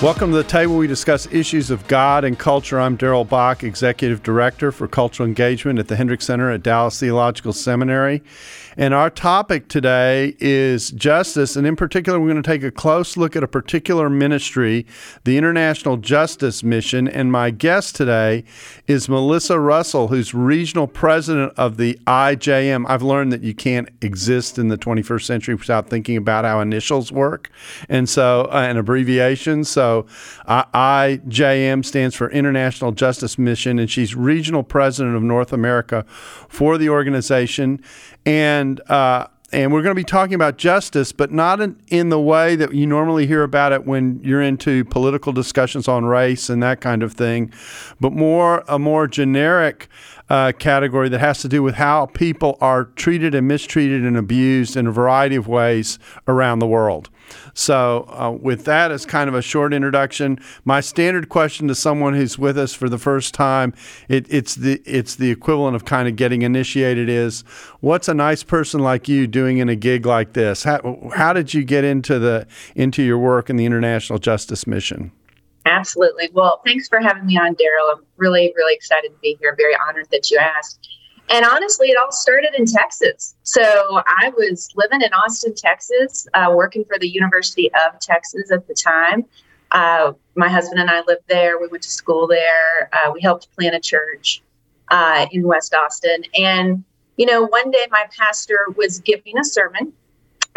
Welcome to the table. We discuss issues of God and culture. I'm Darrell Bock, Executive Director for Cultural Engagement at the Hendricks Center at Dallas Theological Seminary. And our topic today is justice. And in particular, we're going to take a close look at a particular ministry, the International Justice Mission. And my guest today is Melissa Russell, who's regional president of the IJM. I've learned that you can't exist in the 21st century without thinking about how initials work and so, uh, and abbreviations. So, uh, IJM stands for International Justice Mission, and she's regional president of North America for the organization and uh, and we're going to be talking about justice, but not in, in, the way that you normally hear about it when you're into political discussions on race and that kind of thing, but more a more generic uh, category that has to do with how people are treated and mistreated and abused in a variety of ways around the world. So, uh, with that as kind of a short introduction, my standard question to someone who's with us for the first time, it, it's the it's the equivalent of kind of getting initiated is, what's a nice person like you doing in a gig like this? How, how did you get into the into your work in the International Justice Mission? Absolutely. Well, thanks for having me on, Darrell. I'm really, really excited to be here. Very honored that you asked. And honestly, it all started in Texas. So I was living in Austin, Texas, uh, working for the University of Texas at the time. Uh, my husband and I lived there. We went to school there. Uh, we helped plant a church uh, in West Austin. And, you know, one day my pastor was giving a sermon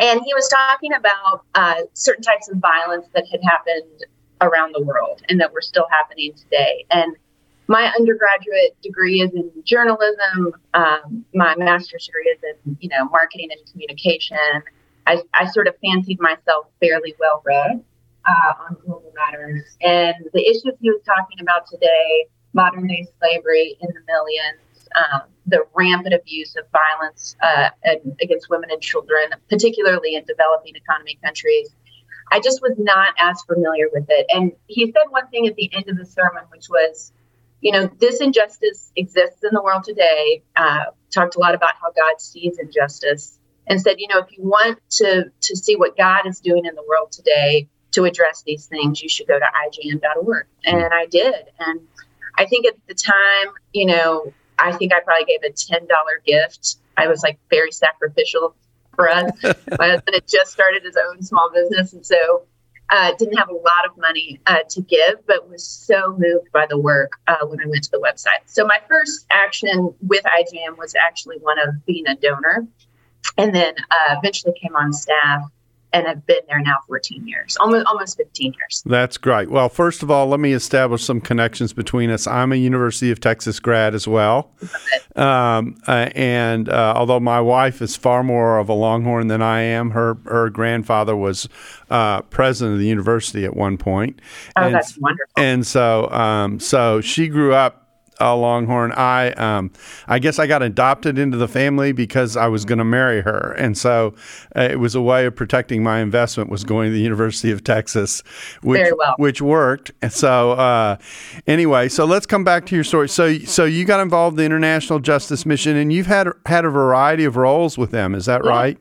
and he was talking about uh, certain types of violence that had happened around the world and that were still happening today. And my undergraduate degree is in journalism. Um, my master's degree is in, you know, marketing and communication. I, I sort of fancied myself fairly well read uh, on global matters. And the issues he was talking about today, modern day slavery in the millions, um, the rampant abuse of violence uh, against women and children, particularly in developing economy countries, I just was not as familiar with it. And he said one thing at the end of the sermon, which was, you know, this injustice exists in the world today. Uh, talked a lot about how God sees injustice and said, you know, if you want to to see what God is doing in the world today to address these things, you should go to IJM.org. And I did. And I think at the time, you know, I think I probably gave a $10 gift. I was like very sacrificial for us. My husband had just started his own small business, and so uh, didn't have a lot of money uh, to give, but was so moved by the work uh, when I went to the website. So my first action with IJM was actually one of being a donor, and then uh, eventually came on staff and have been there now 14 years, almost almost 15 years. That's great. Well, first of all, let me establish some connections between us. I'm a University of Texas grad as well, um, uh, and uh, although my wife is far more of a Longhorn than I am, her her grandfather was uh, president of the university at one point. Oh, and, that's wonderful. And so, um, so she grew up a Longhorn. I um, I guess I got adopted into the family because I was going to marry her, and so uh, it was a way of protecting my investment. Was going to the University of Texas, which well. which worked. So uh, anyway, so let's come back to your story. So so you got involved in the International Justice Mission, and you've had had a variety of roles with them. Is that yeah. right?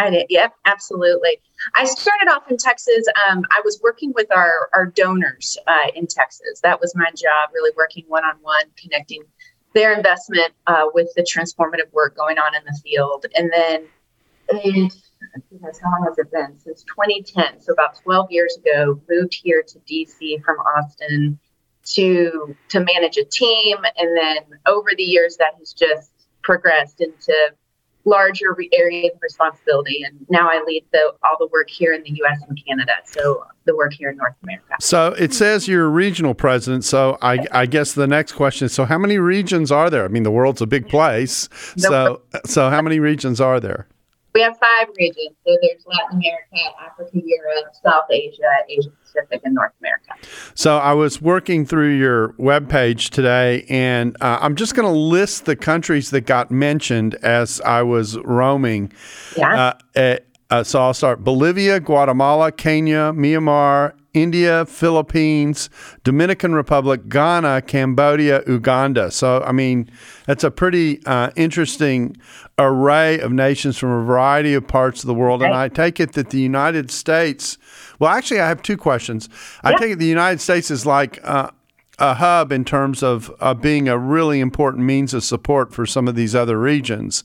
I did. Yep, absolutely. I started off in Texas. Um, I was working with our, our donors uh, in Texas. That was my job, really working one on one, connecting their investment uh, with the transformative work going on in the field. And then, it, how long has it been? Since 2010, so about 12 years ago, moved here to DC from Austin to to manage a team. And then over the years, that has just progressed into larger re- areas of responsibility. And now I lead the, all the work here in the U.S. and Canada. So the work here in North America. So it says you're a regional president. So I, I guess the next question is: So how many regions are there? I mean, the world's a big place. So so how many regions are there? We have five regions. So there's Latin America, Africa, Europe, South Asia, Asia Pacific, and North America. So I was working through your webpage today, and uh, I'm just going to list the countries that got mentioned as I was roaming. Yeah. Uh, uh, so I'll start Bolivia, Guatemala, Kenya, Myanmar, India, Philippines, Dominican Republic, Ghana, Cambodia, Uganda. So, I mean, that's a pretty uh, interesting array of nations from a variety of parts of the world. And I take it that the United States, well, actually, I have two questions. I take it the United States is like, uh, a hub in terms of uh, being a really important means of support for some of these other regions.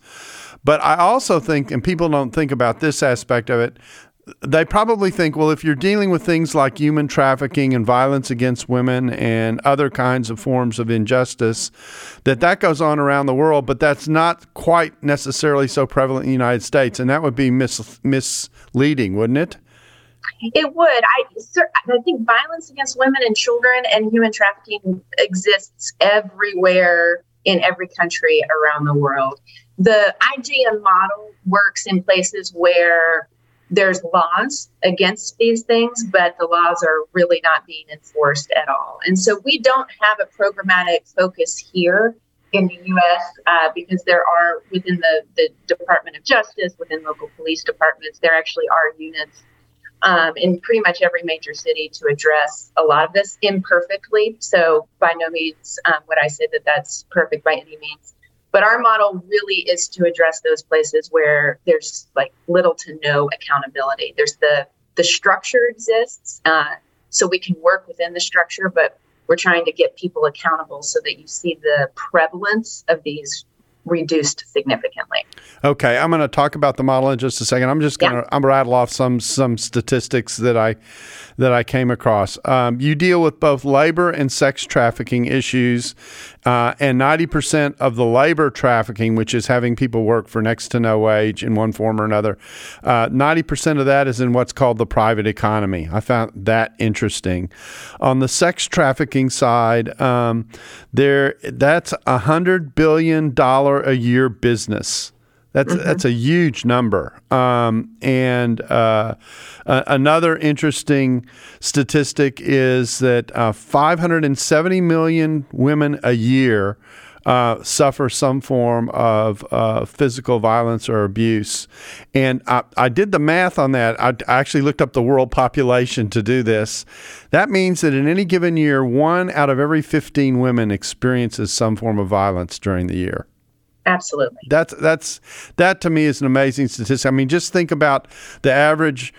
But I also think, and people don't think about this aspect of it, they probably think, well, if you're dealing with things like human trafficking and violence against women and other kinds of forms of injustice, that that goes on around the world, but that's not quite necessarily so prevalent in the United States, and that would be mis- misleading, wouldn't it? It would. I, I think violence against women and children and human trafficking exists everywhere in every country around the world. The IJM model works in places where there's laws against these things, but the laws are really not being enforced at all. And so we don't have a programmatic focus here in the US uh, because there are within the, the Department of Justice, within local police departments, there actually are units um, in pretty much every major city to address a lot of this imperfectly. So by no means um, would I say that that's perfect by any means. But our model really is to address those places where there's like little to no accountability. There's the the structure exists, uh, so we can work within the structure, but we're trying to get people accountable so that you see the prevalence of these reduced significantly. Okay, I'm going to talk about the model in just a second. I'm just going to yeah. I'm rattle off some some statistics that I that I came across. Um, you deal with both labor and sex trafficking issues, uh, and 90% of the labor trafficking, which is having people work for next to no wage in one form or another, uh, 90% of that is in what's called the private economy. I found that interesting. On the sex trafficking side, um, there that's a hundred billion dollar a year business. That's mm-hmm. that's a huge number. Um, and uh, uh, another interesting statistic is that uh, 570 million women a year uh, suffer some form of uh, physical violence or abuse. And I, I, did the math on that. I, I actually looked up the world population to do this. That means that in any given year, one out of every 15 women experiences some form of violence during the year. Absolutely. That's that's that to me is an amazing statistic. I mean, just think about the average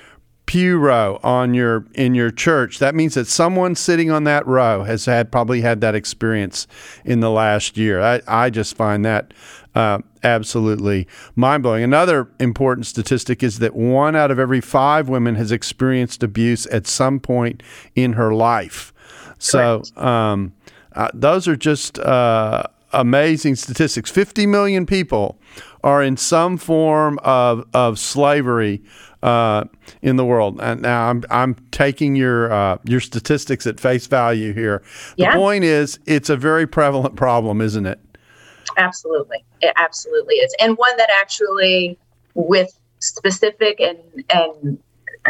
pew row on your in your church. That means that someone sitting on that row has had probably had that experience in the last year. I, I just find that uh, absolutely mind blowing. Another important statistic is that one out of every five women has experienced abuse at some point in her life. So um, uh, those are just uh, amazing statistics. 50 million people are in some form of, of slavery uh, in the world. And now I'm, I'm taking your, uh, your statistics at face value here. Yeah. The point is, it's a very prevalent problem, isn't it? Absolutely. It absolutely is. And one that actually, with specific and, and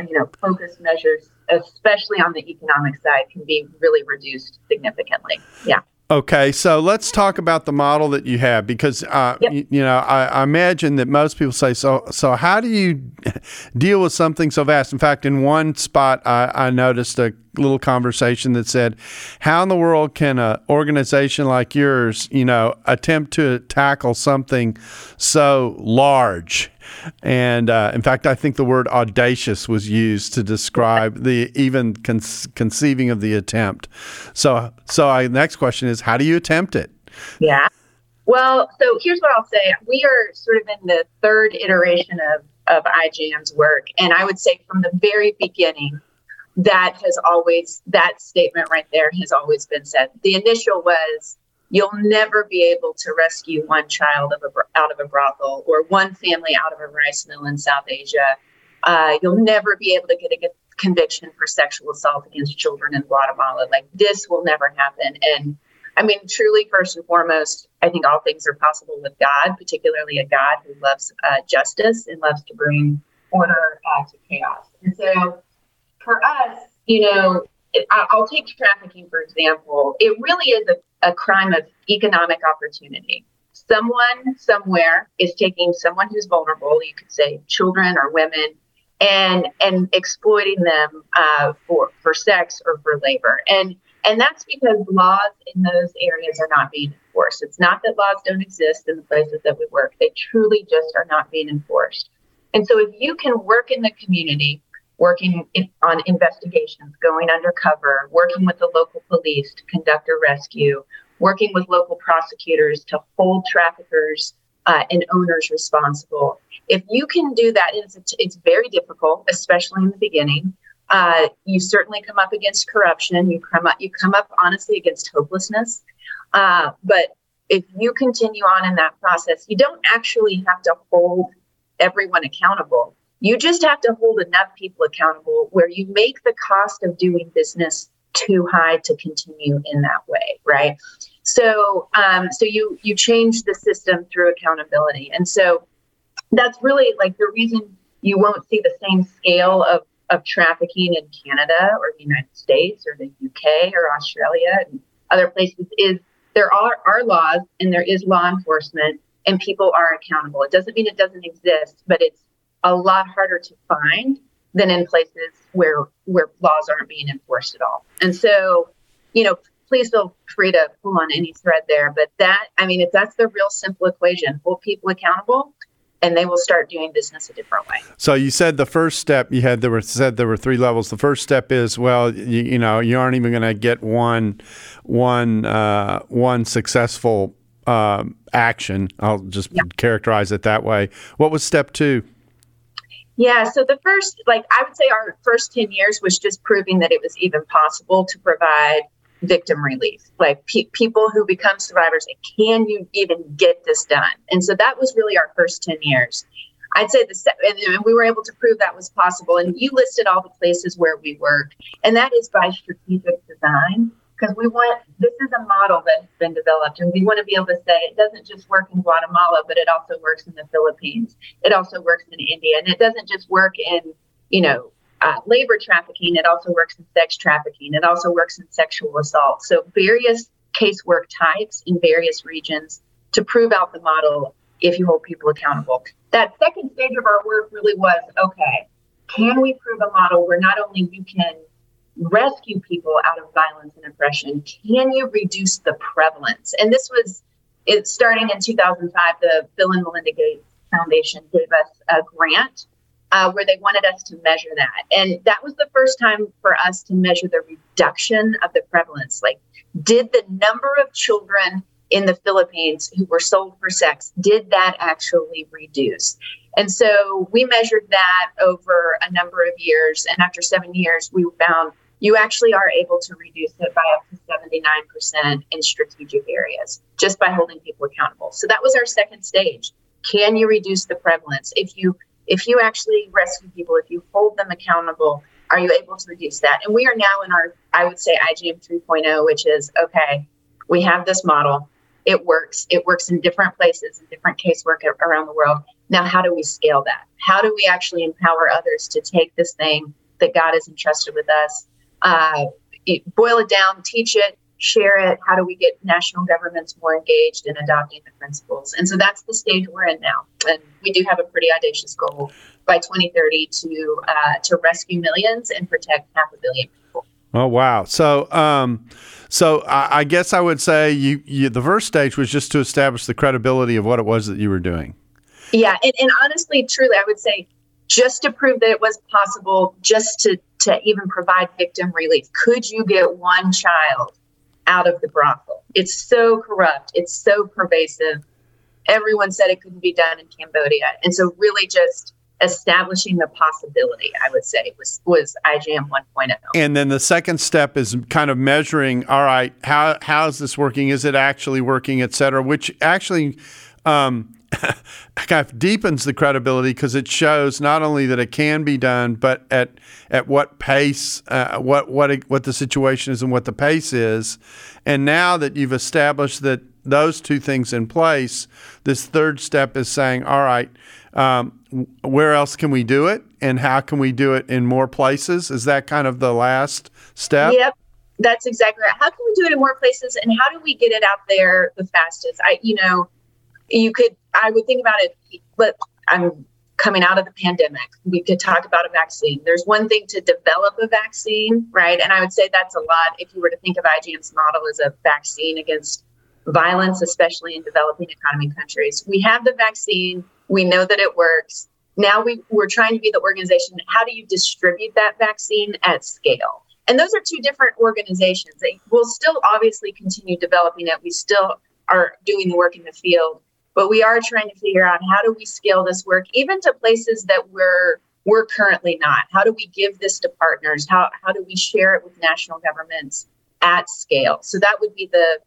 you know, focused measures, especially on the economic side, can be really reduced significantly. Yeah. Okay, so let's talk about the model that you have because uh, yep. you, you, know I, I, imagine that most people say so. So how do you deal with something so vast? In fact, in one spot, I, I noticed a little conversation that said, "How in the world can an organization like yours, you know, attempt to tackle something so large?" And uh, in fact, I think the word audacious was used to describe the even con- conceiving of the attempt. So, so I, next question is, how do you attempt it? Yeah. Well, so here's what I'll say. We are sort of in the third iteration of, of IJM's work. And I would say from the very beginning, that has always, that statement right there has always been said. The initial was you'll never be able to rescue one child of a, out of a brothel or one family out of a rice mill in South Asia. Uh, you'll never be able to get a conviction for sexual assault against children in Guatemala. Like this will never happen. And I mean, truly, first and foremost, I think all things are possible with God, particularly a God who loves uh, justice and loves to bring order uh, to chaos. And so for us, you know, I'll take trafficking, for example. It really is a, a crime of economic opportunity. Someone somewhere is taking someone who's vulnerable, you could say children or women, and and exploiting them uh, for for sex or for labor. And and that's because laws in those areas are not being enforced. It's not that laws don't exist in the places that we work; they truly just are not being enforced. And so, if you can work in the community working in, on investigations, going undercover, working with the local police to conduct a rescue, working with local prosecutors to hold traffickers uh, and owners responsible. If you can do that, it's, it's very difficult, especially in the beginning. Uh, you certainly come up against corruption. You come up, you come up honestly against hopelessness. Uh, but if you continue on in that process, you don't actually have to hold everyone accountable. You just have to hold enough people accountable where you make the cost of doing business too high to continue in that way, right? So, um, so you you change the system through accountability, and so that's really like the reason you won't see the same scale of of trafficking in Canada or the United States or the UK or Australia and other places is there are, are laws and there is law enforcement and people are accountable. It doesn't mean it doesn't exist, but it's a lot harder to find than in places where where laws aren't being enforced at all. And so, you know, please feel free to pull on any thread there. But that, I mean, if that's the real simple equation, hold people accountable and they will start doing business a different way. So you said the first step you had there were said there were three levels. The first step is well, you, you know, you aren't even going to get one one uh, one successful uh, action. I'll just yeah. characterize it that way. What was step two? Yeah, so the first, like I would say, our first 10 years was just proving that it was even possible to provide victim relief. Like pe- people who become survivors, can you even get this done? And so that was really our first 10 years. I'd say the and we were able to prove that was possible. And you listed all the places where we work, and that is by strategic design because we want this is a model that has been developed and we want to be able to say it doesn't just work in guatemala but it also works in the philippines. It also works in india and it doesn't just work in you know uh, labor trafficking it also works in sex trafficking it also works in sexual assault. So various casework types in various regions to prove out the model if you hold people accountable. That second stage of our work really was okay can we prove a model where not only you can rescue people out of violence and oppression? Can you reduce the prevalence? And this was it starting in 2005. The Bill and Melinda Gates Foundation gave us a grant uh, where they wanted us to measure that, and that was the first time for us to measure the reduction of the prevalence. Like, did the number of children in the Philippines who were sold for sex did that actually reduce? And so we measured that over a number of years. And after seven years, we found you actually are able to reduce it by up to 79% in strategic areas just by holding people accountable. So that was our second stage. Can you reduce the prevalence? If you if you actually rescue people, if you hold them accountable, are you able to reduce that? And we are now in our, I would say, IJM 3.0, which is okay, we have this model. It works. It works in different places, in different casework around the world. Now, how do we scale that? How do we actually empower others to take this thing that God has entrusted with us uh, boil it down, teach it, share it. How do we get national governments more engaged in adopting the principles? And so that's the stage we're in now. And we do have a pretty audacious goal by 2030 to uh, to rescue millions and protect half a billion people. Oh wow! So, um, so I, I guess I would say you, you the first stage was just to establish the credibility of what it was that you were doing. Yeah, and, and honestly, truly, I would say just to prove that it was possible, just to to even provide victim relief. Could you get one child out of the brothel? It's so corrupt, it's so pervasive. Everyone said it couldn't be done in Cambodia. And so, really, just establishing the possibility, I would say, was was IJM 1.0. And then the second step is kind of measuring. All right, how how is this working? Is it actually working, et cetera? Which actually. Um, kind of deepens the credibility because it shows not only that it can be done, but at at what pace, uh, what what what the situation is, and what the pace is. And now that you've established that those two things in place, this third step is saying, all right, um, where else can we do it, and how can we do it in more places? Is that kind of the last step? Yep. That's exactly right. How can we do it in more places, and how do we get it out there the fastest? I, you know, you could I would think about it, but I'm coming out of the pandemic. We could talk about a vaccine. There's one thing to develop a vaccine, right? And I would say that's a lot if you were to think of IJM's model as a vaccine against violence, especially in developing economy countries. We have the vaccine, we know that it works. Now we, we're trying to be the organization. How do you distribute that vaccine at scale? And those are two different organizations. They will still obviously continue developing it. We still are doing the work in the field but we are trying to figure out how do we scale this work even to places that we're we're currently not? How do we give this to partners? How how do we share it with national governments at scale? So that would be the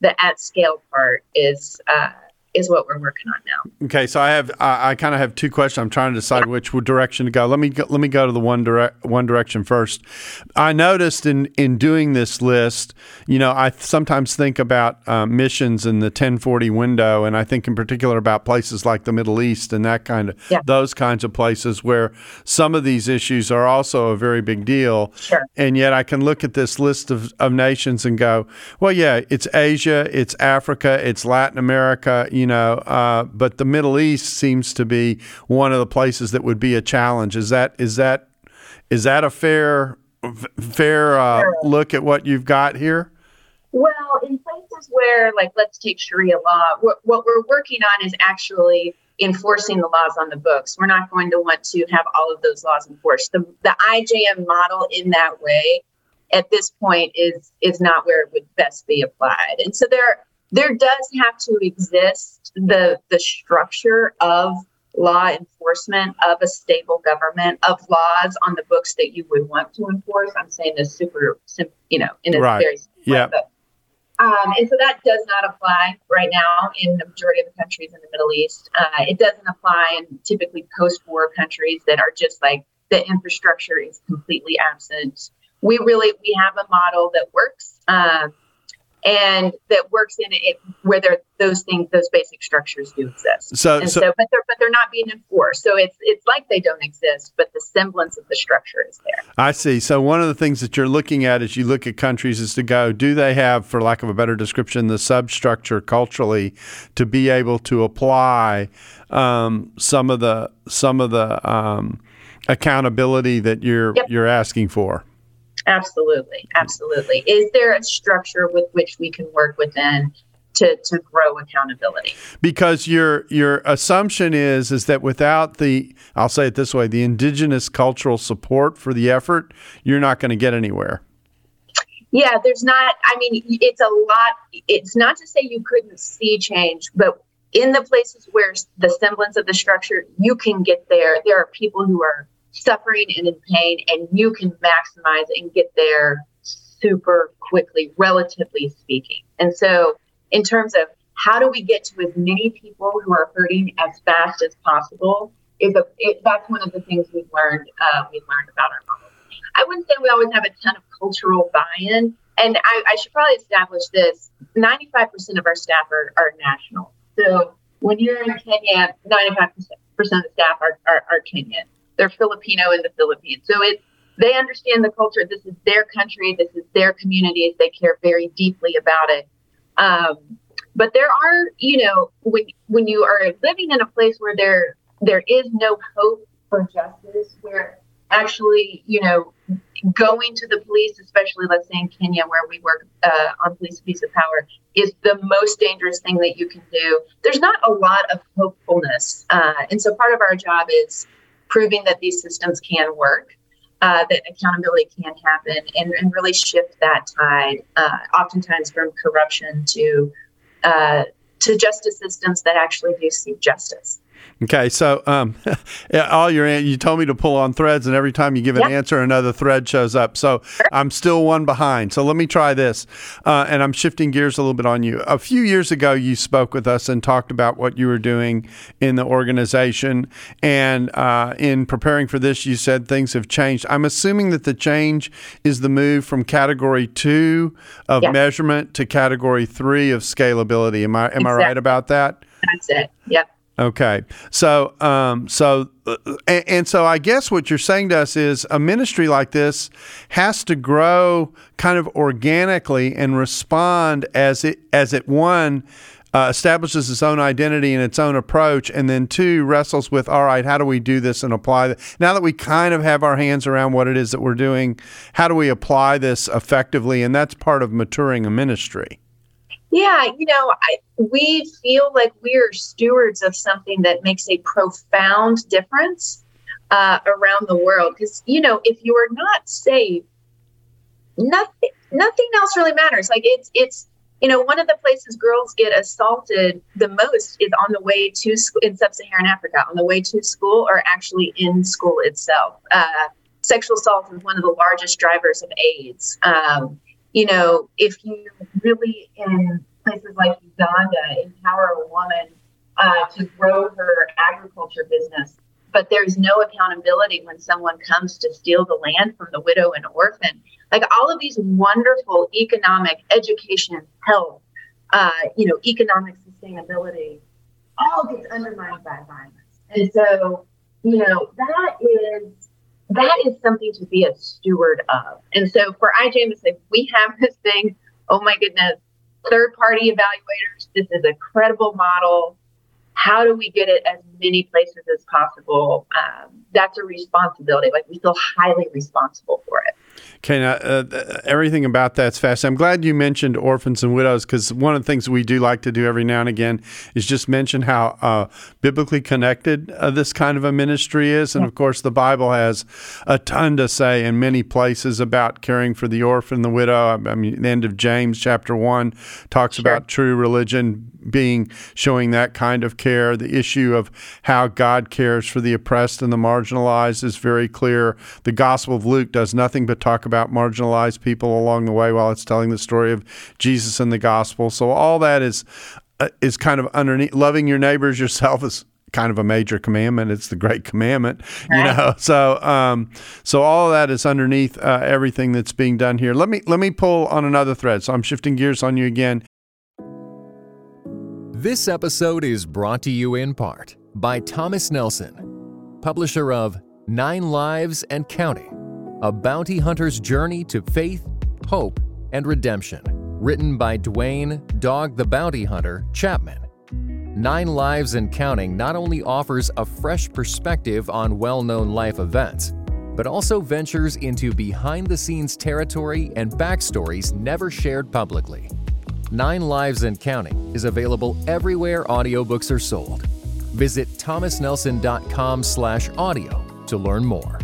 the at scale part is uh, is what we're working on now. Okay, so I have I, I kind of have two questions. I'm trying to decide which direction to go. Let me go, let me go to the one direct one direction first. I noticed in in doing this list, you know, I sometimes think about uh, missions in the 1040 window, and I think in particular about places like the Middle East and that kind of yeah. those kinds of places where some of these issues are also a very big deal. Sure. And yet I can look at this list of, of nations and go, well, yeah, it's Asia, it's Africa, it's Latin America you know, uh, but the Middle East seems to be one of the places that would be a challenge. Is that is that is that a fair fair uh, look at what you've got here? Well, in places where, like, let's take Sharia law, what, what we're working on is actually enforcing the laws on the books. We're not going to want to have all of those laws enforced. The, the IJM model in that way at this point is is not where it would best be applied. And so there there does have to exist the the structure of law enforcement of a stable government of laws on the books that you would want to enforce. I'm saying this super, simple, you know, in a right. very yeah. Um, and so that does not apply right now in the majority of the countries in the Middle East. Uh, it doesn't apply in typically post-war countries that are just like the infrastructure is completely absent. We really we have a model that works. Um, and that works in it where there, those things, those basic structures do exist. So, so, so, but they're but they're not being enforced. So it's it's like they don't exist, but the semblance of the structure is there. I see. So one of the things that you're looking at as you look at countries is to go, do they have, for lack of a better description, the substructure culturally to be able to apply um, some of the some of the um, accountability that you're yep. you're asking for. Absolutely. Absolutely. Is there a structure with which we can work within to, to grow accountability? Because your your assumption is is that without the I'll say it this way, the indigenous cultural support for the effort, you're not going to get anywhere. Yeah, there's not I mean it's a lot it's not to say you couldn't see change, but in the places where the semblance of the structure you can get there, there are people who are suffering and in pain, and you can maximize and get there super quickly, relatively speaking. And so, in terms of how do we get to as many people who are hurting as fast as possible, is a it, that's one of the things we've learned. Uh, we've learned about our model. I wouldn't say we always have a ton of cultural buy-in, and I, I should probably establish this: ninety-five percent of our staff are, are national. So when you're in Kenya, ninety-five percent of the staff are, are, are Kenyan they're Filipino in the Philippines. So it they understand the culture. This is their country. This is their communities. They care very deeply about it. Um, but there are, you know, when when you are living in a place where there there is no hope for justice, where actually, you know, going to the police, especially let's say in Kenya where we work uh, on police abuse of power, is the most dangerous thing that you can do. There's not a lot of hopefulness, uh, and so part of our job is proving that these systems can work, uh, that accountability can happen, and, and really shift that tide, uh, oftentimes from corruption to uh, to justice systems that actually do seek justice. Okay, so um, all your you told me to pull on threads, and every time you give an yep. answer, another thread shows up. So. I'm still one behind. So let me try this, uh, and I'm shifting gears a little bit on you. A few years ago, you spoke with us and talked about what you were doing in the organization, and uh, in preparing for this, you said things have changed. I'm assuming that the change is the move from category two of yes. measurement to category three of scalability. Am I am exactly. I right about that? That's it. Yep. Okay. So, um, so, uh, and, and, so I guess what you're saying to us is a ministry like this has to grow kind of organically and respond as it, as it one, uh, establishes its own identity and its own approach, and then two, wrestles with, all right, how do we do this and apply that? Now that we kind of have our hands around what it is that we're doing, how do we apply this effectively? And that's part of maturing a ministry. Yeah, you know, I, we feel like we're stewards of something that makes a profound difference uh, around the world. Because you know, if you are not safe, nothing nothing else really matters. Like it's it's you know one of the places girls get assaulted the most is on the way to school in sub-Saharan Africa, on the way to school, or actually in school itself. Uh, sexual assault is one of the largest drivers of AIDS. Um, you know, if you really in places like Uganda empower a woman uh, to grow her agriculture business, but there's no accountability when someone comes to steal the land from the widow and orphan. Like all of these wonderful economic, education, health, uh, you know, economic sustainability, all gets undermined by violence. And so, you know, that is that is something to be a steward of. And so for IJMSA, we have this thing, oh my goodness, third party evaluators. This is a credible model. How do we get it as many places as possible? Um, that's a responsibility. Like we feel highly responsible for it. Okay, now, uh, everything about that's fascinating. I'm glad you mentioned orphans and widows because one of the things we do like to do every now and again is just mention how uh, biblically connected uh, this kind of a ministry is. And of course, the Bible has a ton to say in many places about caring for the orphan, the widow. I mean, the end of James chapter one talks sure. about true religion being showing that kind of care. The issue of how God cares for the oppressed and the marginalized is very clear. The Gospel of Luke does nothing but talk about marginalized people along the way while it's telling the story of Jesus and the gospel. So all that is uh, is kind of underneath loving your neighbors yourself is kind of a major commandment. It's the great commandment, you know. So, um, so all that is underneath uh, everything that's being done here. Let me let me pull on another thread. So I'm shifting gears on you again. This episode is brought to you in part by Thomas Nelson, publisher of Nine Lives and Counting a bounty hunter's journey to faith, hope, and redemption. Written by Duane Dog the Bounty Hunter Chapman. Nine Lives and Counting not only offers a fresh perspective on well known life events, but also ventures into behind the scenes territory and backstories never shared publicly. Nine Lives and Counting is available everywhere audiobooks are sold. Visit thomasnelson.com slash audio to learn more.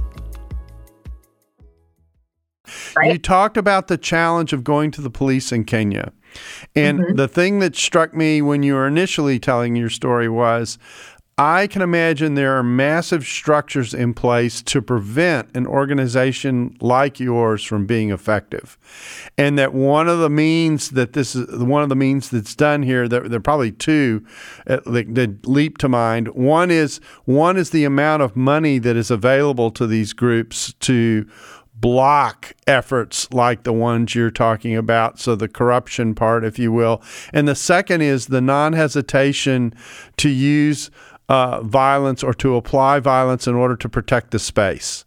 Right? You talked about the challenge of going to the police in Kenya. And mm-hmm. the thing that struck me when you were initially telling your story was I can imagine there are massive structures in place to prevent an organization like yours from being effective. And that one of the means that this is one of the means that's done here, there, there are probably two uh, that, leap to mind. One is one is the amount of money that is available to these groups to block efforts like the ones you're talking about. So, the corruption part, if you will. And the second is the non hesitation to use uh, violence or to apply violence in order to protect the space.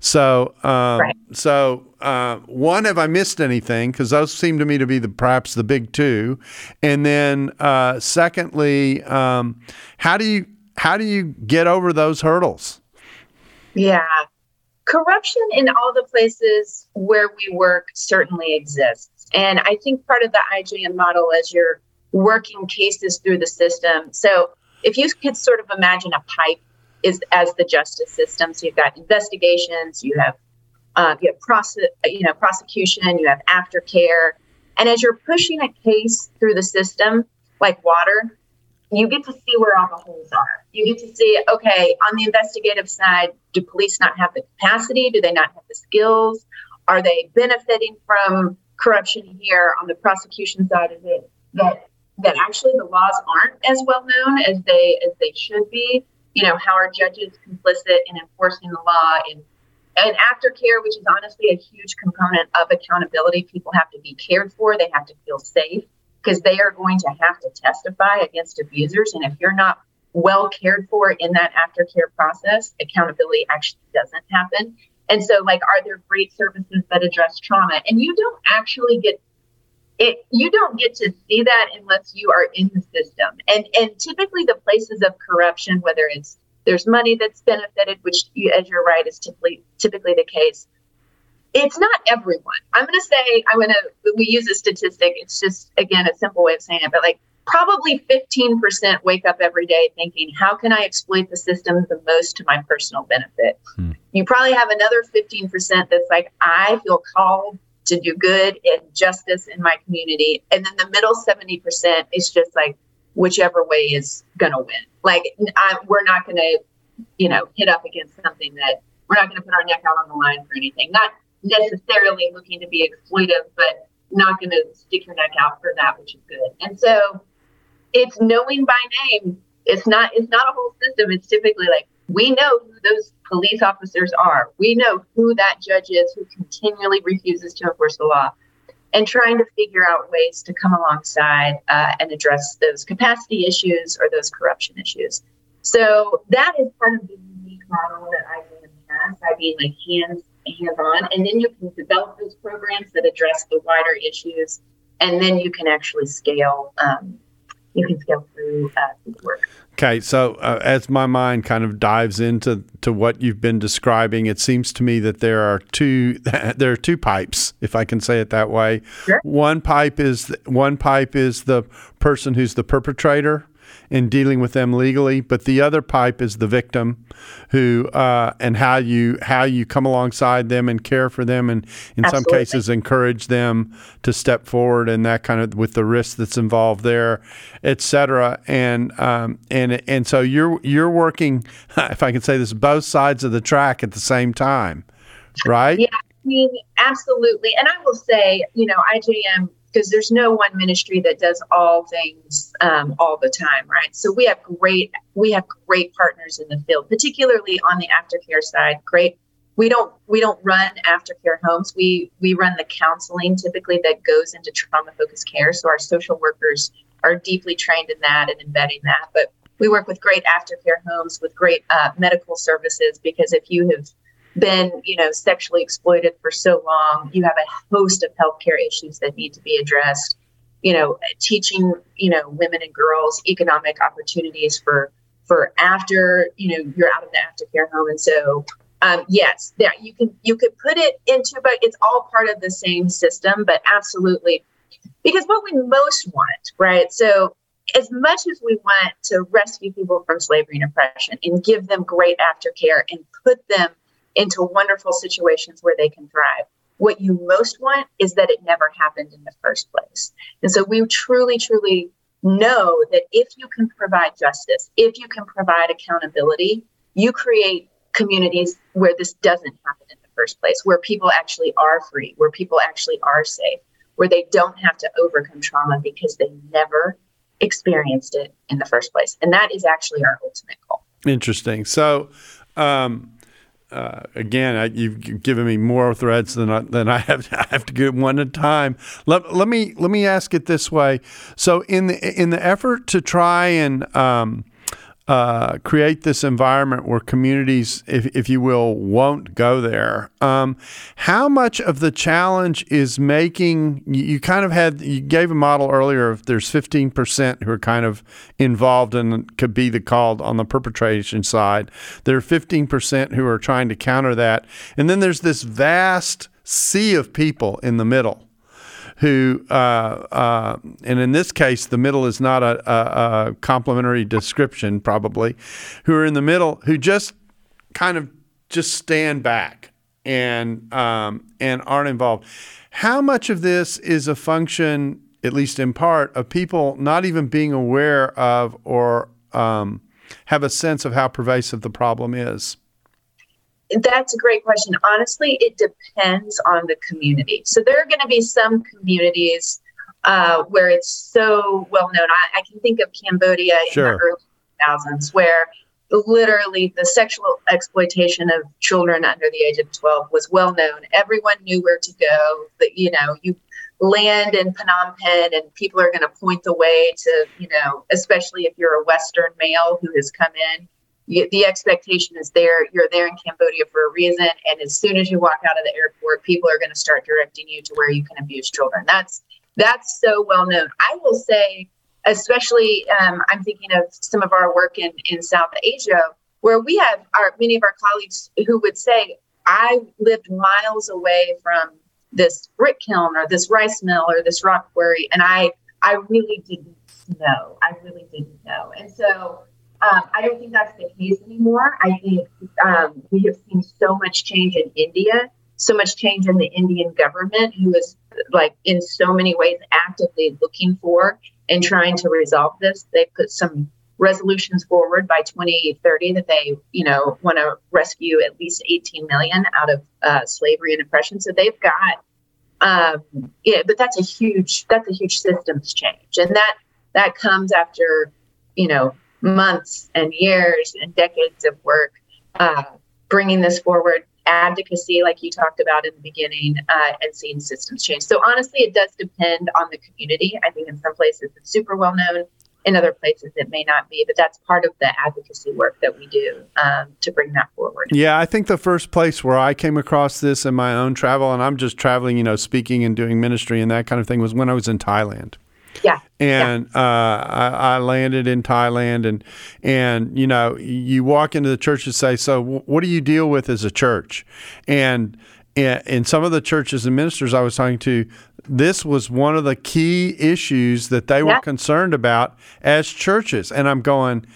So, um, right. so uh, one, have I missed anything? Because those seem to me to be the perhaps the big two. And then, uh, secondly, um, how do you how do you get over those hurdles? Yeah, corruption in all the places where we work certainly exists. And I think part of the IJM model as you're working cases through the system. So if you could sort of imagine a pipe is as the justice system. So you've got investigations, you have uh, you have prose- you know prosecution, you have aftercare, and as you're pushing a case through the system like water, you get to see where all the holes are. You get to see, okay, on the investigative side, do police not have the capacity? Do they not have the skills? Are they benefiting from corruption here? On the prosecution side, is it that that actually the laws aren't as well known as they as they should be? You know, how are judges complicit in enforcing the law and and aftercare, which is honestly a huge component of accountability. People have to be cared for. They have to feel safe because they are going to have to testify against abusers. And if you're not well cared for in that aftercare process, accountability actually doesn't happen. And so, like, are there great services that address trauma? And you don't actually get it. You don't get to see that unless you are in the system. And and typically, the places of corruption, whether it's there's money that's benefited, which, as you're right, is typically typically the case it's not everyone. I'm going to say, I'm going to, we use a statistic. It's just, again, a simple way of saying it, but like probably 15% wake up every day thinking, how can I exploit the system the most to my personal benefit? Hmm. You probably have another 15% that's like, I feel called to do good and justice in my community. And then the middle 70% is just like, whichever way is going to win. Like, I, we're not going to, you know, hit up against something that we're not going to put our neck out on the line for anything. Not necessarily looking to be exploitive, but not going to stick your neck out for that, which is good. And so it's knowing by name. It's not it's not a whole system. It's typically like we know who those police officers are. We know who that judge is who continually refuses to enforce the law, and trying to figure out ways to come alongside uh, and address those capacity issues or those corruption issues. So that is part of the unique model that IJM has. IJM like hands hands on. And then you can develop those programs that address the wider issues. And then you can actually scale. Um, you can scale through uh, work. Okay, so uh, as my mind kind of dives into to what you've been describing, it seems to me that there are two there are two pipes, if I can say it that way. Sure. One pipe is one pipe is the person who's the perpetrator, in dealing with them legally, but the other pipe is the victim, who uh, and how you how you come alongside them and care for them, and in Absolutely. some cases encourage them to step forward and that kind of with the risk that's involved there, etc. And um, and and so you're you're working, if I can say this, both sides of the track at the same time, right? Yeah. I mean, absolutely. And I will say, you know, IJM because there's no one ministry that does all things um, all the time, right? So we have great we have great partners in the field, particularly on the aftercare side. Great. We don't we don't run aftercare homes. We we run the counseling typically that goes into trauma focused care. So our social workers are deeply trained in that and embedding that. But we work with great aftercare homes with great uh, medical services because if you have been, you know, sexually exploited for so long. You have a host of healthcare issues that need to be addressed. You know, teaching, you know, women and girls economic opportunities for for after, you know, you're out of the aftercare home. And so um, yes, there you can you could put it into, but it's all part of the same system. But absolutely, because what we most want, right? So as much as we want to rescue people from slavery and oppression and give them great aftercare and put them into wonderful situations where they can thrive. What you most want is that it never happened in the first place. And so we truly, truly know that if you can provide justice, if you can provide accountability, you create communities where this doesn't happen in the first place, where people actually are free, where people actually are safe, where they don't have to overcome trauma because they never experienced it in the first place. And that is actually our ultimate goal. Interesting. So, um, uh, again, I, you've given me more threads than I, than I have. I have to get one at a time. Let, let me let me ask it this way. So, in the in the effort to try and um, uh, create this environment where communities, if, if you will, won't go there. Um, how much of the challenge is making you, you, kind of had you gave a model earlier of there's 15% who are kind of involved and could be the called on the perpetration side. There are 15% who are trying to counter that, and then there's this vast sea of people in the middle who, uh, uh, and in this case, the middle is not a, a, a complimentary description, probably, who are in the middle, who just kind of just stand back and um, and aren't involved. How much of this is a function? at least in part, of people not even being aware of or um, have a sense of how pervasive the problem is? That's a great question. Honestly, it depends on the community. So there are going to be some communities uh, where it's so well known. I, I, can think of Cambodia sure. in the early 2000s, where literally the sexual exploitation of children under the age of 12 was well known. Everyone knew where to go. That you know, you land in Phnom Penh and people are going to point the way to, you know, especially if you're a Western male who has come in the expectation is there you're there in cambodia for a reason and as soon as you walk out of the airport people are going to start directing you to where you can abuse children. That's that's so well known. I will say especially um, i'm thinking of some of our work in in south asia where we have our many of our colleagues who would say i lived miles away from this brick kiln or this rice mill or this rock quarry and i i really didn't know. I really didn't know. And so um, I don't think that's the case anymore. I think um, we have seen so much change in India, so much change in the Indian government, who is like in so many ways actively looking for and trying to resolve this. They put some resolutions forward by 2030 that they, you know, want to rescue at least 18 million out of uh, slavery and oppression. So they've got, um, yeah, but that's a huge, that's a huge systems change, and that that comes after, you know, months and years and decades of work uh, bringing this forward advocacy like you talked about in the beginning uh, and seeing systems change. So honestly it does depend on the community. I think in some places it's super well known in other places it may not be but that's part of the advocacy work that we do um, to bring that forward. Yeah i think the first place where i came across this in my own travel and i'm just traveling you know speaking and doing ministry and that kind of thing was when i was in thailand yeah. And yeah. Uh, I, I, landed in Thailand, and and you know, you walk into the church and say, "So, what do you deal with as a church?" And in some of the churches and ministers I was talking to, this was one of the key issues that they were concerned about as churches. And I'm going,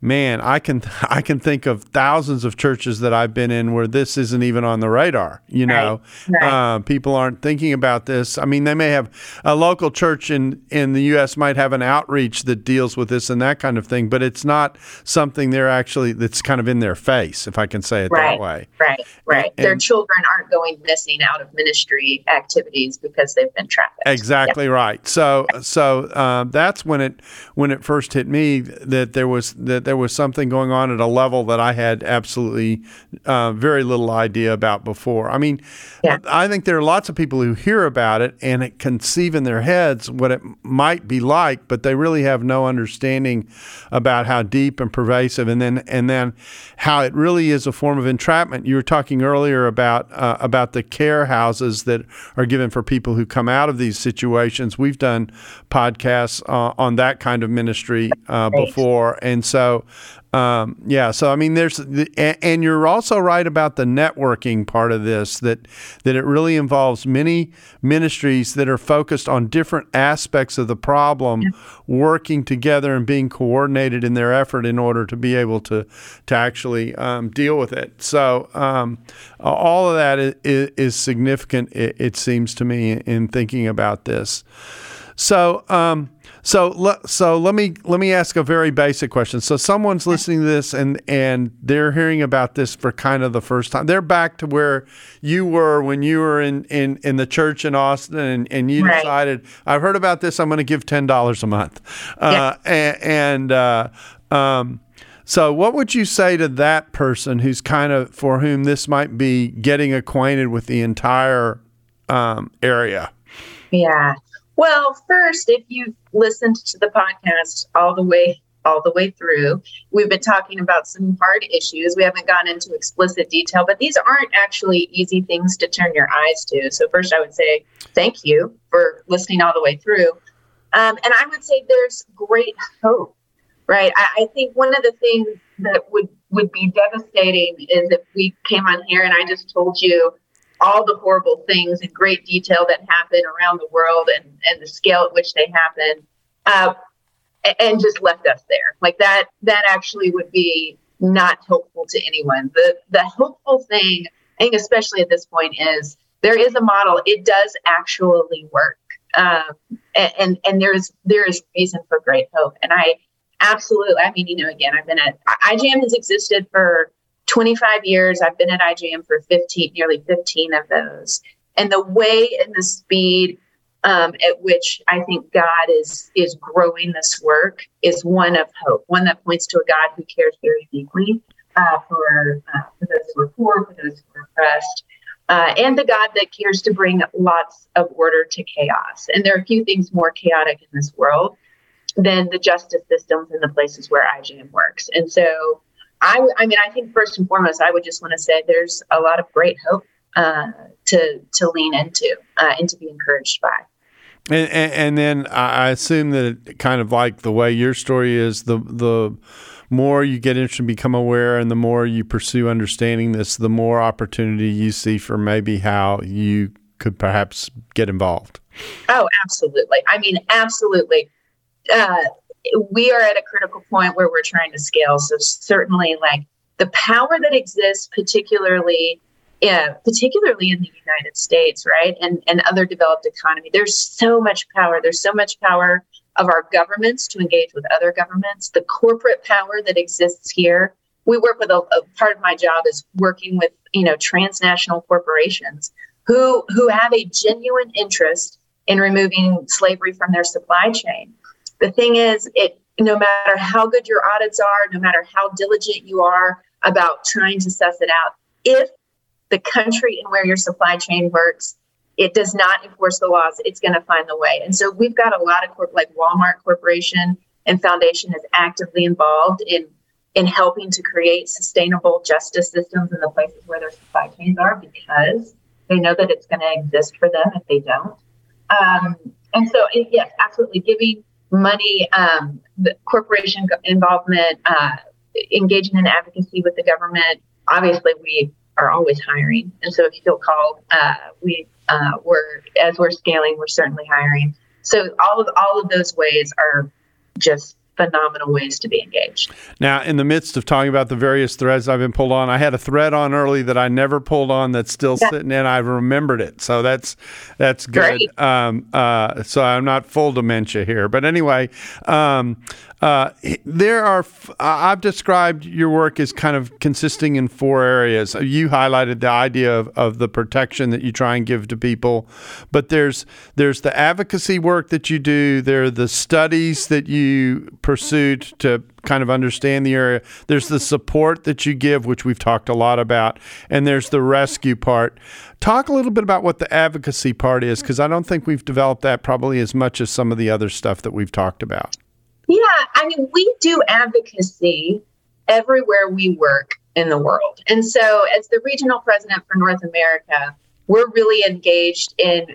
man, I can I can think of thousands of churches that I've been in where this isn't even on the radar. You know, right. Right. Uh, people aren't thinking about this. I mean, they may have a local church in in the U.S. might have an outreach that deals with this and that kind of thing, but it's not something they're actually that's kind of in their face, if I can say it right. that way. Right, right. And, their children aren't going missing out of ministry activities because they've been trafficked. Exactly yeah. right. So so um, that's when it when it first hit me that there was that there was something going on at a level that I had absolutely uh, very little idea about before. I mean, yeah. I think there are lots of people who hear about it and it conceive in their heads what it might be like, but they really have no understanding about how deep and pervasive, and then and then how it really is a form of entrapment. You were talking earlier about uh, about the care houses that are given for people who come out of these situations. We've done podcasts uh, on that kind of ministry uh, before, and so um, yeah, so I mean, there's, and you're also right about the networking part of this that that it really involves many ministries that are focused on different aspects of the problem, yeah. working together and being coordinated in their effort in order to be able to to actually um, deal with it. So um, all of that is, is significant. It, it, seems to me in thinking about this. So. Um, so so let me let me ask a very basic question. So someone's listening to this and and they're hearing about this for kind of the first time. They're back to where you were when you were in in, in the church in Austin and, and you right. decided I've heard about this. I'm going to give ten dollars a month. Uh, and, and uh, um, so, what would you say to that person who's kind of for whom this might be getting acquainted with the entire um, area? Yeah. Well, first, if you've listened to the podcast all the way all the way through, we've been talking about some hard issues. We haven't gone into explicit detail, but these aren't actually easy things to turn your eyes to. So, first, I would say thank you for listening all the way through. Um, and I would say there's great hope, right? I, I think one of the things that would would be devastating is if we came on here and I just told you all the horrible things in great detail that happen around the world and, and the scale at which they happen uh, and just left us there. Like that that actually would be not hopeful to anyone. The the hopeful thing i think especially at this point is there is a model. It does actually work um, and, and and there's there is reason for great hope. And I absolutely, I mean, you know, again, I've been at IJM has existed for 25 years. I've been at IJM for 15, nearly 15 of those. And the way and the speed um, at which I think God is is growing this work is one of hope, one that points to a God who cares very deeply uh, for uh, for those who are poor, for those who are oppressed, uh, and the God that cares to bring lots of order to chaos. And there are a few things more chaotic in this world than the justice systems in the places where IJM works. And so, I, I mean, I think first and foremost, I would just want to say there's a lot of great hope uh, to to lean into uh, and to be encouraged by. And, and, and, then I assume that kind of like the way your story is, the the more you get interested and become aware, and the more you pursue understanding this, the more opportunity you see for maybe how you could perhaps get involved. Oh, absolutely. I mean, absolutely. Uh, we are at a critical point where we're trying to scale. So certainly, like the power that exists, particularly yeah, particularly in the United States, right, and and other developed economy. There's so much power. There's so much power of our governments to engage with other governments. The corporate power that exists here. We work with a, a part of my job is working with you know transnational corporations who who have a genuine interest in removing slavery from their supply chain. The thing is, it no matter how good your audits are, no matter how diligent you are about trying to suss it out, if the country and where your supply chain works, it does not enforce the laws, it's going to find the way. And so we've got a lot of corp- like Walmart Corporation and Foundation is actively involved in in helping to create sustainable justice systems in the places where their supply chains are because they know that it's going to exist for them if they don't. Um, and so, yes, absolutely, giving money, um, the corporation involvement, uh, engaging in advocacy with the government. Obviously, we are always hiring. And so if you feel called, uh, we uh, we're as we're scaling, we're certainly hiring. So all of all of those ways are just phenomenal ways to be engaged. Now, in the midst of talking about the various threads I've been pulled on, I had a thread on early that I never pulled on that's still yeah. sitting in. I've remembered it, so that's that's good. Um, uh, so I'm not full dementia here, but anyway, um, uh, there are. I've described your work as kind of consisting in four areas. You highlighted the idea of, of the protection that you try and give to people, but there's there's the advocacy work that you do. There are the studies that you pursued to kind of understand the area. There's the support that you give, which we've talked a lot about, and there's the rescue part. Talk a little bit about what the advocacy part is, because I don't think we've developed that probably as much as some of the other stuff that we've talked about. Yeah, I mean, we do advocacy everywhere we work in the world. And so, as the regional president for North America, we're really engaged in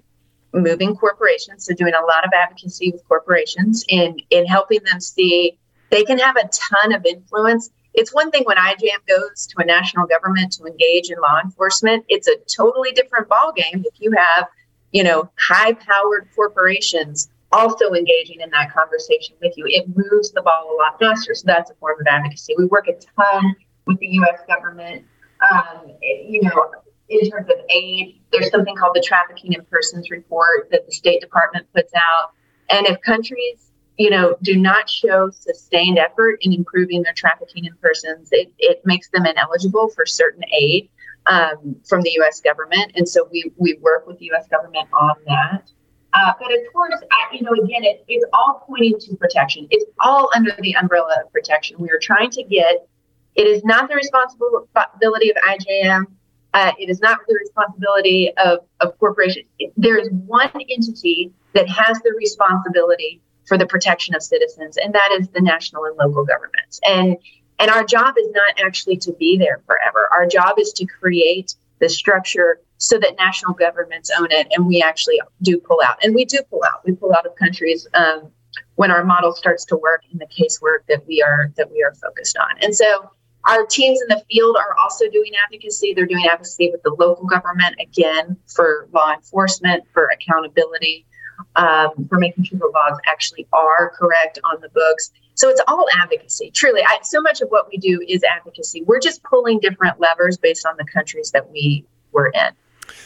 moving corporations, so doing a lot of advocacy with corporations in in helping them see they can have a ton of influence. It's one thing when IJM goes to a national government to engage in law enforcement. It's a totally different ballgame if you have, you know, high-powered corporations also engaging in that conversation with you. It moves the ball a lot faster. So that's a form of advocacy. We work a ton with the U.S. government. Um, you know, in terms of aid, there's something called the Trafficking in Persons Report that the State Department puts out. And if countries, you know, do not show sustained effort in improving their trafficking in persons, it, it makes them ineligible for certain aid um, from the U.S. government. And so we, we work with the U.S. government on that. Uh, but of course, I, you know, again, it, it's all pointing to protection. It's all under the umbrella of protection. We are trying to get. It is not the responsibility of IJM. Uh, it is not the responsibility of, of corporations. There is one entity that has the responsibility for the protection of citizens, and that is the national and local governments. And and our job is not actually to be there forever. Our job is to create the structure so that national governments own it and we actually do pull out. And we do pull out. We pull out of countries um, when our model starts to work in the casework that we are that we are focused on. And so our teams in the field are also doing advocacy. They're doing advocacy with the local government again for law enforcement for accountability um, for making sure the laws actually are correct on the books. So it's all advocacy. Truly I, so much of what we do is advocacy. We're just pulling different levers based on the countries that we were in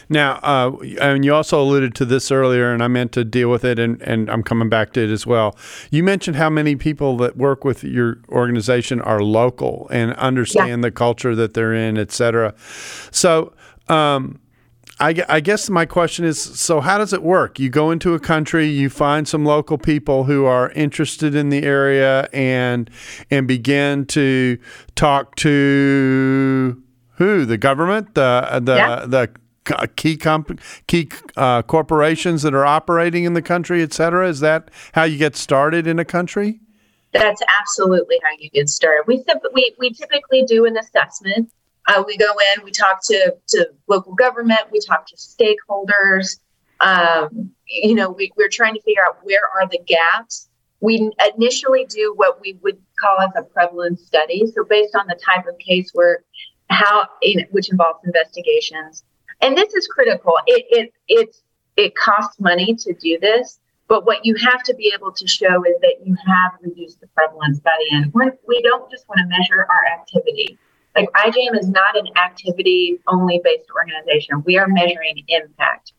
Now, uh, and you also alluded to this earlier, and I meant to deal with it, and, and I'm coming back to it as well. You mentioned how many people that work with your organization are local and understand yeah. the culture that they're in, et cetera. So, um, I, I, guess my question is so how does it work you go into a country you find some local people who are interested in the area and and begin to talk to who the government the the yeah. the key comp- key uh, corporations that are operating in the country, et cetera? Is that how you get started in a country? That's absolutely how you get started. We we, we typically do an assessment. Uh, we go in, we talk to to local government, we talk to stakeholders. Um, you know, we, we're trying to figure out where are the gaps. We initially do what we would call as a prevalence study. So based on the type of case where how which involves investigations and this is critical. It it it it costs money to do this, but what you have to be able to show is that you have reduced the prevalence by the end. We're, we do not just want to measure our activity. Like IJM is not an activity only based organization. We are measuring impact.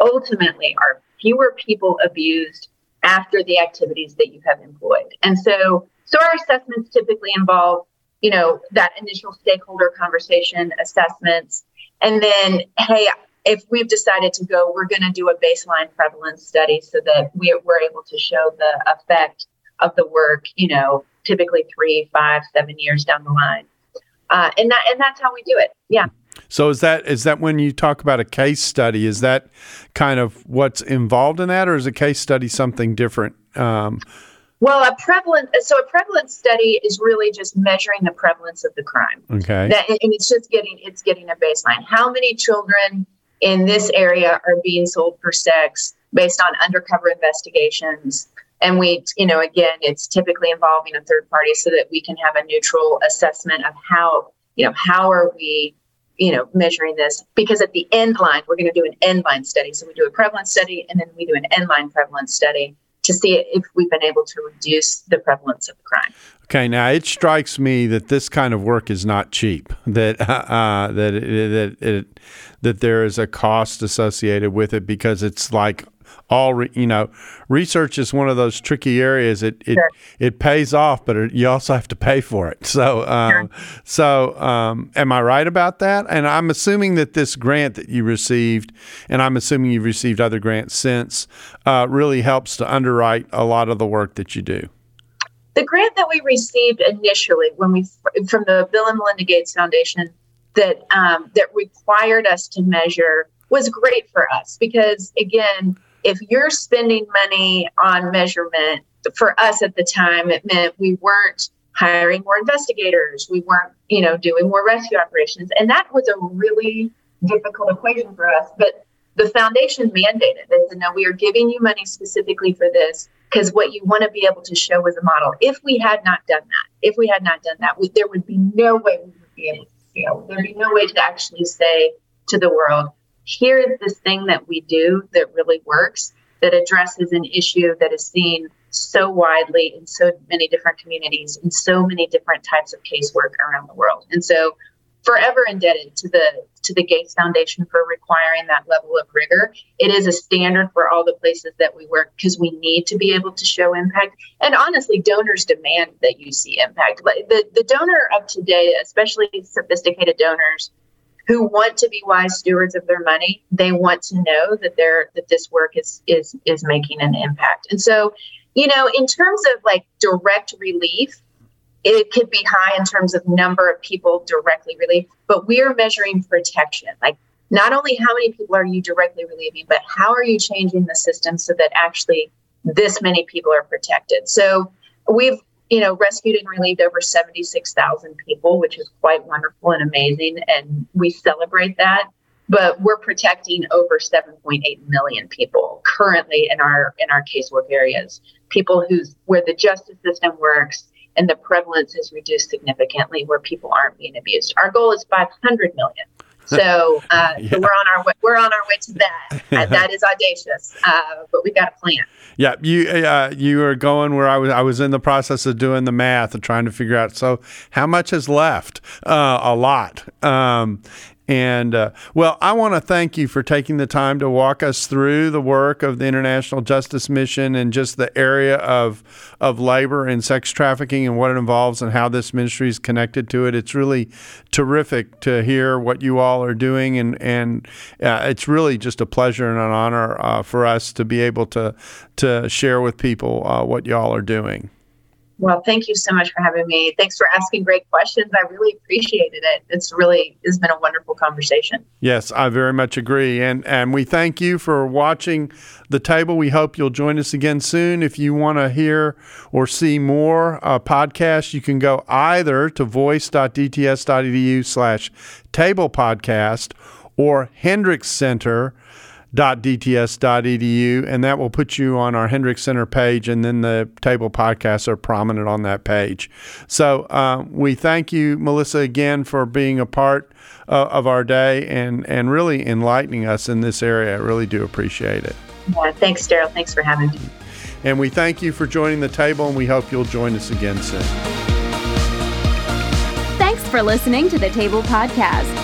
Ultimately, are fewer people abused after the activities that you have employed? And so, so our assessments typically involve, you know, that initial stakeholder conversation assessments, and then, hey, if we've decided to go, we're going to do a baseline prevalence study so that we, we're able to show the effect of the work, you know, typically three, five, seven years down the line. Uh, and that and that's how we do it. Yeah. So is that is that when you talk about a case study? Is that kind of what's involved in that, or is a case study something different? Um, well, a prevalent so a prevalence study is really just measuring the prevalence of the crime. Okay. That, and it's just getting it's getting a baseline. How many children in this area are being sold for sex based on undercover investigations? And we, you know, again, it's typically involving a third party so that we can have a neutral assessment of how, you know, how are we you know, measuring this because at the end line, we're going to do an end line study. So we do a prevalence study and then we do an end line prevalence study to see if we've been able to reduce the prevalence of the crime. Okay, now it strikes me that this kind of work is not cheap. That uh, that it, that it, that there is a cost associated with it because it's like all re, you know research is one of those tricky areas it it, sure. it pays off but it, you also have to pay for it so um, sure. so um, am i right about that and i'm assuming that this grant that you received and i'm assuming you've received other grants since uh, really helps to underwrite a lot of the work that you do the grant that we received initially when we from the bill and melinda gates foundation that um, that required us to measure was great for us because again if you're spending money on measurement, for us at the time, it meant we weren't hiring more investigators. We weren't, you know, doing more rescue operations. And that was a really difficult equation for us. But the foundation mandated this, and now we are giving you money specifically for this because what you want to be able to show is a model. If we had not done that, if we had not done that, we, there would be no way we would be able to scale. There'd be no way to actually say to the world, here is this thing that we do that really works that addresses an issue that is seen so widely in so many different communities in so many different types of casework around the world. And so forever indebted to the to the gates foundation for requiring that level of rigor. It is a standard for all the places that we work because we need to be able to show impact. And honestly donors demand that you see impact. The, the donor of today especially sophisticated donors who want to be wise stewards of their money they want to know that they're that this work is is is making an impact. And so you know in terms of like direct relief it could be high in terms of number of people directly relieved but we're measuring protection. Like not only how many people are you directly relieving but how are you changing the system so that actually this many people are protected? So we've you know, rescued and relieved over 76,000 people, which is quite wonderful and amazing. And we celebrate that. But we're protecting over 7.8 million people currently in our in our casework areas. People who's where the justice system works and the prevalence is reduced significantly, where people aren't being abused. Our goal is 500 million. So, uh, yeah. so we're on our way. We're on our way to that. Uh, that is audacious, uh, but we've got a plan. Yeah, you uh, you are going where I was. I was in the process of doing the math and trying to figure out. So, how much is left? Uh, a lot. Um, And uh, well, I want to thank you for taking the time to walk us through the work of the International Justice Mission and just the area of of labor and sex trafficking and what it involves and how this ministry is connected to it. It's really terrific to hear what you all are doing, and and uh, it's really just a pleasure and an honor uh, for us to be able to to share with people uh, what y'all are doing. Well, thank you so much for having me. Thanks for asking great questions. I really appreciated it. It's really it's been a wonderful conversation. Yes, I very much agree. And and we thank you for watching the table. We hope you'll join us again soon. If you want to hear or see more uh, podcasts, you can go either to voice.dts.edu slash table podcast or Hendricks Center dts.edu, and that will put you on our Hendricks Center page, and then the table podcasts are prominent on that page. So uh, we thank you, Melissa, again for being a part uh, of our day and, and really enlightening us in this area. I really do appreciate it. Yeah, thanks, Darrell. Thanks for having me. And we thank you for joining the table, and we hope you'll join us again soon. Thanks for listening to the Table Podcast.